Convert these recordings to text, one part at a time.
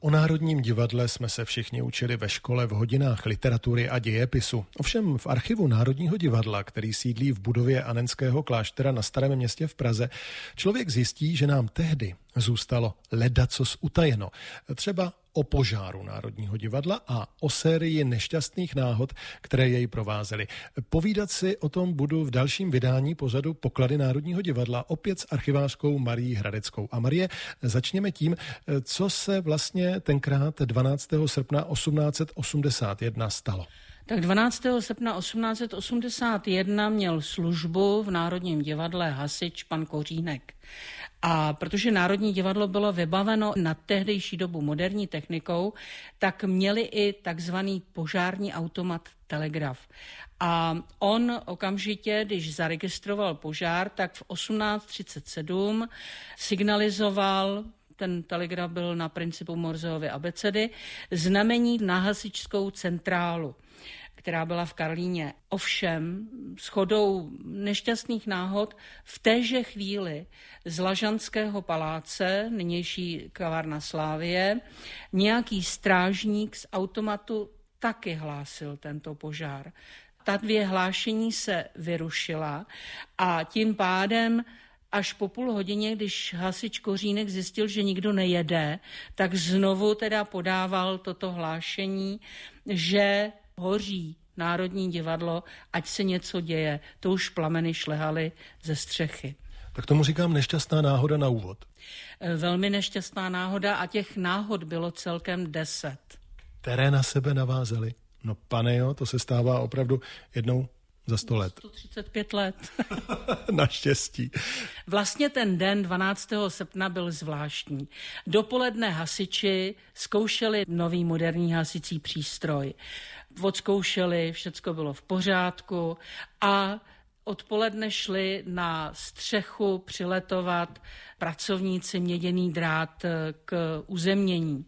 O Národním divadle jsme se všichni učili ve škole v hodinách literatury a dějepisu. Ovšem v archivu Národního divadla, který sídlí v budově Anenského kláštera na Starém městě v Praze, člověk zjistí, že nám tehdy zůstalo ledacos utajeno. Třeba o požáru Národního divadla a o sérii nešťastných náhod, které jej provázely. Povídat si o tom budu v dalším vydání pořadu Poklady Národního divadla opět s archivářkou Marí Hradeckou. A Marie, začněme tím, co se vlastně tenkrát 12. srpna 1881 stalo. Tak 12. srpna 1881 měl službu v Národním divadle hasič pan Kořínek. A protože Národní divadlo bylo vybaveno na tehdejší dobu moderní technikou, tak měli i takzvaný požární automat telegraf. A on okamžitě, když zaregistroval požár, tak v 1837 signalizoval ten telegraf byl na principu Morzeovy abecedy, znamení na hasičskou centrálu která byla v Karlíně. Ovšem, shodou nešťastných náhod v téže chvíli z Lažanského paláce, nynější kavárna Slávie, nějaký strážník z automatu taky hlásil tento požár. Ta dvě hlášení se vyrušila a tím pádem až po půl hodině, když hasič Kořínek zjistil, že nikdo nejede, tak znovu teda podával toto hlášení, že hoří Národní divadlo, ať se něco děje. To už plameny šlehaly ze střechy. Tak tomu říkám nešťastná náhoda na úvod. E, velmi nešťastná náhoda a těch náhod bylo celkem deset. Které na sebe navázely? No pane jo, to se stává opravdu jednou za 100 let. 135 let. Naštěstí. Vlastně ten den 12. srpna byl zvláštní. Dopoledne hasiči zkoušeli nový moderní hasicí přístroj. Odzkoušeli, všecko bylo v pořádku a odpoledne šli na střechu přiletovat pracovníci měděný drát k uzemnění.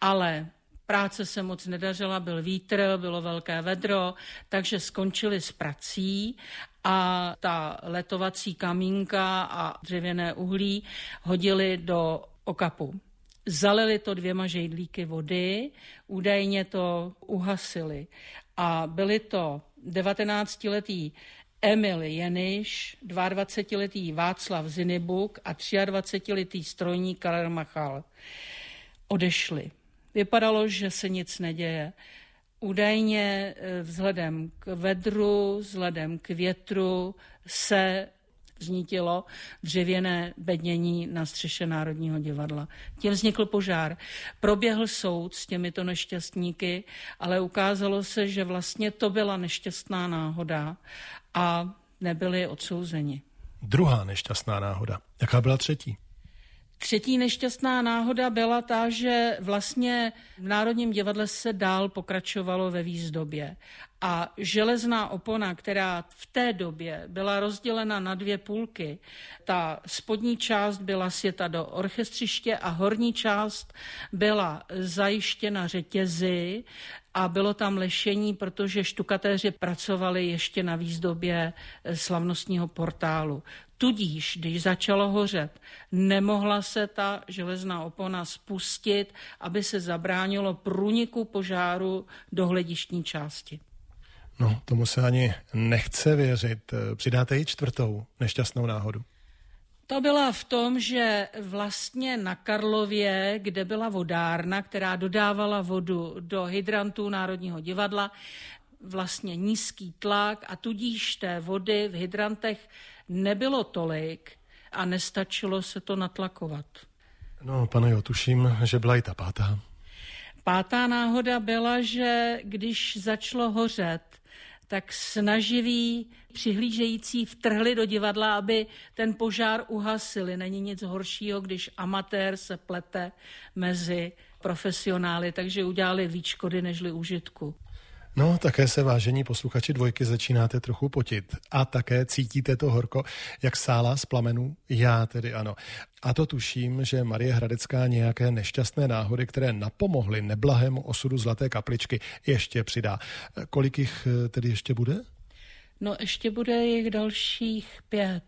Ale Práce se moc nedařila, byl vítr, bylo velké vedro, takže skončili s prací a ta letovací kamínka a dřevěné uhlí hodili do okapu. Zalili to dvěma žejdlíky vody, údajně to uhasili. A byli to 19-letý Emil Jeniš, 22-letý Václav Zinibuk a 23-letý strojník Karel Machal. Odešli. Vypadalo, že se nic neděje. Údajně eh, vzhledem k vedru, vzhledem k větru se znítilo dřevěné bednění na střeše Národního divadla. Tím vznikl požár. Proběhl soud s těmito nešťastníky, ale ukázalo se, že vlastně to byla nešťastná náhoda a nebyli odsouzeni. Druhá nešťastná náhoda. Jaká byla třetí? Třetí nešťastná náhoda byla ta, že vlastně v Národním divadle se dál pokračovalo ve výzdobě. A železná opona, která v té době byla rozdělena na dvě půlky, ta spodní část byla světa do orchestřiště a horní část byla zajištěna řetězy a bylo tam lešení, protože štukatéři pracovali ještě na výzdobě slavnostního portálu. Tudíž, když začalo hořet, nemohla se ta železná opona spustit, aby se zabránilo průniku požáru do hledištní části. No, tomu se ani nechce věřit. Přidáte i čtvrtou nešťastnou náhodu. To byla v tom, že vlastně na Karlově, kde byla vodárna, která dodávala vodu do hydrantů Národního divadla, vlastně nízký tlak a tudíž té vody v hydrantech nebylo tolik a nestačilo se to natlakovat. No, pane jo, tuším, že byla i ta pátá. Pátá náhoda byla, že když začalo hořet, tak snaživí přihlížející vtrhli do divadla, aby ten požár uhasili. Není nic horšího, když amatér se plete mezi profesionály, takže udělali víc škody nežli užitku. No, také se vážení posluchači dvojky začínáte trochu potit a také cítíte to horko, jak sála z plamenů? Já tedy ano. A to tuším, že Marie Hradecká nějaké nešťastné náhody, které napomohly neblahému osudu Zlaté kapličky, ještě přidá. Kolik jich eh, tedy ještě bude? No ještě bude jich dalších pět.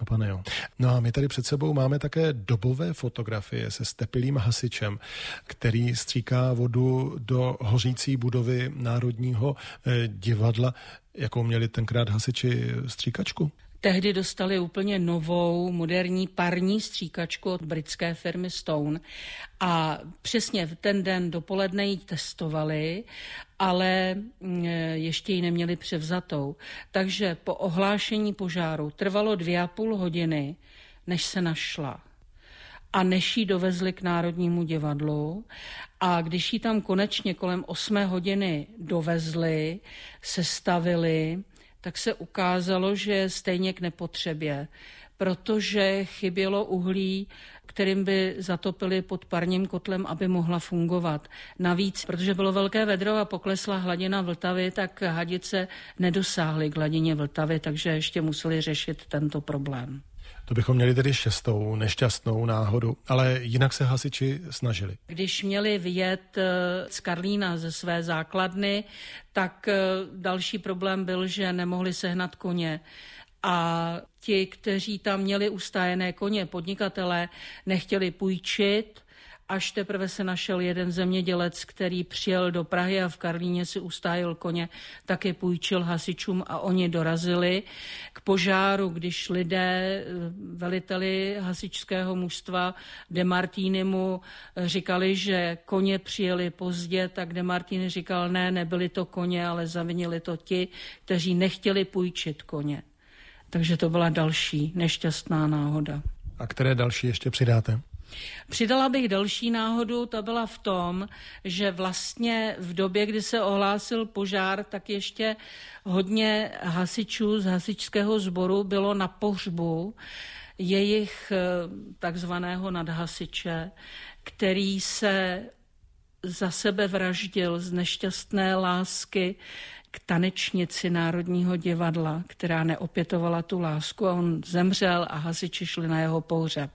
No pane jo. No a my tady před sebou máme také dobové fotografie se stepilým hasičem, který stříká vodu do hořící budovy Národního eh, divadla. Jakou měli tenkrát hasiči stříkačku? Tehdy dostali úplně novou moderní parní stříkačku od britské firmy Stone a přesně v ten den dopoledne ji testovali, ale mm, ještě ji neměli převzatou. Takže po ohlášení požáru trvalo dvě a půl hodiny, než se našla a než ji dovezli k Národnímu divadlu. A když ji tam konečně kolem 8 hodiny dovezli, sestavili, tak se ukázalo, že stejně k nepotřebě, protože chybělo uhlí, kterým by zatopili pod parním kotlem, aby mohla fungovat. Navíc, protože bylo velké vedro a poklesla hladina Vltavy, tak hadice nedosáhly k hladině Vltavy, takže ještě museli řešit tento problém. To bychom měli tedy šestou nešťastnou náhodu, ale jinak se hasiči snažili. Když měli vyjet eh, z Karlína ze své základny, tak eh, další problém byl, že nemohli sehnat koně a ti, kteří tam měli ustájené koně, podnikatelé, nechtěli půjčit až teprve se našel jeden zemědělec, který přijel do Prahy a v Karlíně si ustájil koně, tak je půjčil hasičům a oni dorazili k požáru, když lidé, eh, veliteli hasičského mužstva De mu říkali, že koně přijeli pozdě, tak De Martini říkal, ne, nebyli to koně, ale zavinili to ti, kteří nechtěli půjčit koně. Takže to byla další nešťastná náhoda. A které další ještě přidáte? Přidala bych další náhodu, to byla v tom, že vlastně v době, kdy se ohlásil požár, tak ještě hodně hasičů z hasičského sboru bylo na pohřbu jejich eh, takzvaného nadhasiče, který se za sebe vraždil z nešťastné lásky k tanečnici Národního divadla, která neopětovala tu lásku a on zemřel a hasiči šli na jeho pohřeb.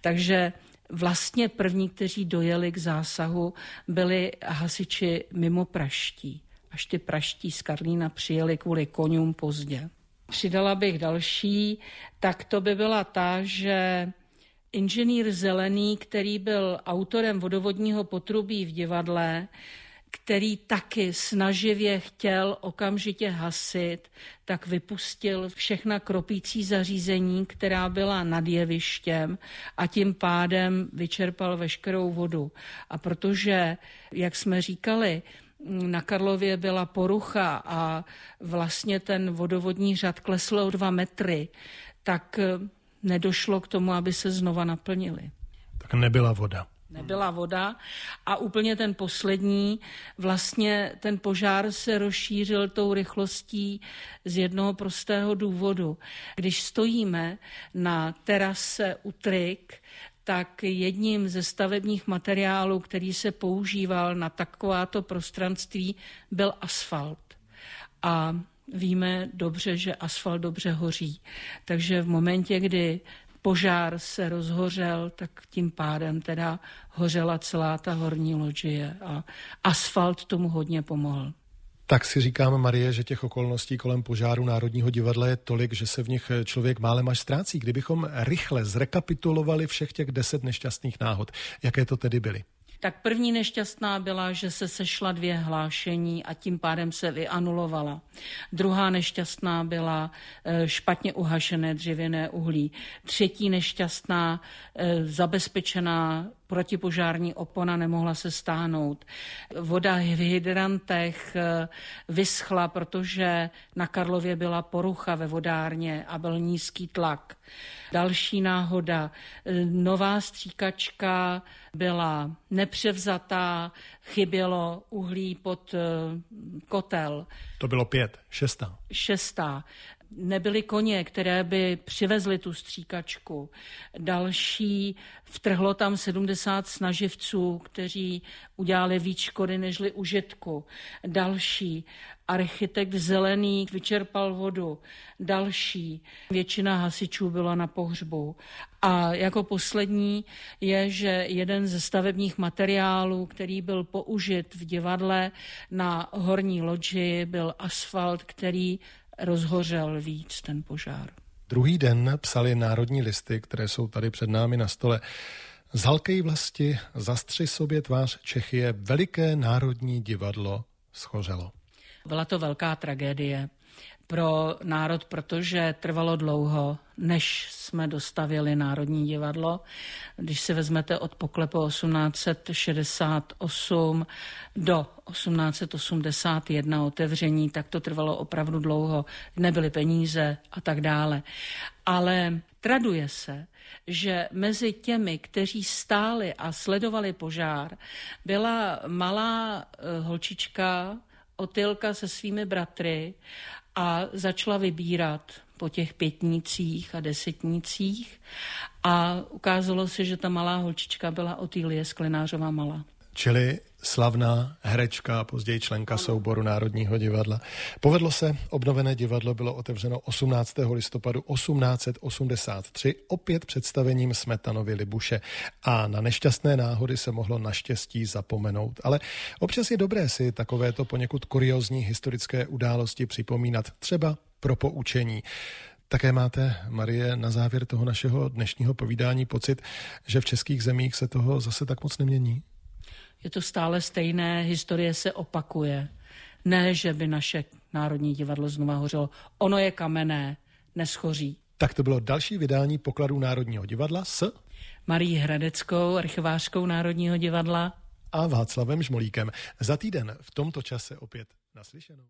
Takže vlastně první, kteří dojeli k zásahu, byli hasiči mimo Praští. Až ty Praští z Karlína přijeli kvůli konům pozdě. Přidala bych další, tak to by byla ta, že inženýr Zelený, který byl autorem vodovodního potrubí v divadle, který taky snaživě chtěl okamžitě hasit, tak vypustil všechna kropící zařízení, která byla nad jevištěm a tím pádem vyčerpal veškerou vodu. A protože, jak jsme říkali, na Karlově byla porucha a vlastně ten vodovodní řad klesl o dva metry, tak nedošlo k tomu, aby se znova naplnili. Tak nebyla voda nebyla voda. A úplně ten poslední, vlastně ten požár se rozšířil tou rychlostí z jednoho prostého důvodu. Když stojíme na terase u Trik, tak jedním ze stavebních materiálů, který se používal na takováto prostranství, byl asfalt. A víme dobře, že asfalt dobře hoří. Takže v momentě, kdy požár se rozhořel, tak tím pádem teda hořela celá ta horní loďie a asfalt tomu hodně pomohl. Tak si říkám, Marie, že těch okolností kolem požáru Národního divadla je tolik, že se v nich člověk málem až ztrácí. Kdybychom rychle zrekapitulovali všech těch deset nešťastných náhod, jaké to tedy byly? Tak první nešťastná byla, že se sešla dvě hlášení a tím pádem se vyanulovala. Druhá nešťastná byla eh, špatně uhašené dřevěné uhlí. Třetí nešťastná eh, zabezpečená protipožární opona nemohla se stáhnout. Voda v hydrantech eh, vyschla, protože na Karlově byla porucha ve vodárně a byl nízký tlak. Další náhoda. Eh, nová stříkačka byla nepřevzatá, chybělo uhlí pod eh, kotel. To bylo pět, šestá. Šestá nebyly koně, které by přivezly tu stříkačku. Další, vtrhlo tam 70 snaživců, kteří udělali víc škody nežli užitku. Další, architekt Zelený vyčerpal vodu. Další, většina hasičů byla na pohřbu. A jako poslední je, že jeden ze stavebních materiálů, který byl použit v divadle na horní loďi, byl asfalt, který rozhořel víc ten požár. Druhý den psali národní listy, které jsou tady před námi na stole. Zhalkej vlasti, zastři sobě tvář Čechy, veliké národní divadlo schořelo. Byla to velká tragédie pro národ, protože trvalo dlouho, než jsme dostavili Národní divadlo. Když si vezmete od poklepu 1868 do 1881 otevření, tak to trvalo opravdu dlouho. Nebyly peníze a tak dále. Ale traduje se, že mezi těmi, kteří stáli a sledovali požár, byla malá eh, holčička, Otylka se svými bratry a začala vybírat po těch pětnících a desetnících a ukázalo se, že ta malá holčička byla Otýlie Sklenářová Malá. Čili slavná herečka, později členka souboru Národního divadla. Povedlo se, obnovené divadlo bylo otevřeno 18. listopadu 1883 opět představením Smetanovy Libuše a na nešťastné náhody se mohlo naštěstí zapomenout. Ale občas je dobré si takovéto poněkud kuriozní historické události připomínat třeba pro poučení. Také máte, Marie, na závěr toho našeho dnešního povídání pocit, že v českých zemích se toho zase tak moc nemění? Je to stále stejné, historie se opakuje. Ne, že by naše Národní divadlo znova hořelo. Ono je kamenné, neschoří. Tak to bylo další vydání pokladů Národního divadla s Marí Hradeckou, archivářkou Národního divadla a Václavem Žmolíkem. Za týden v tomto čase opět naslyšenou.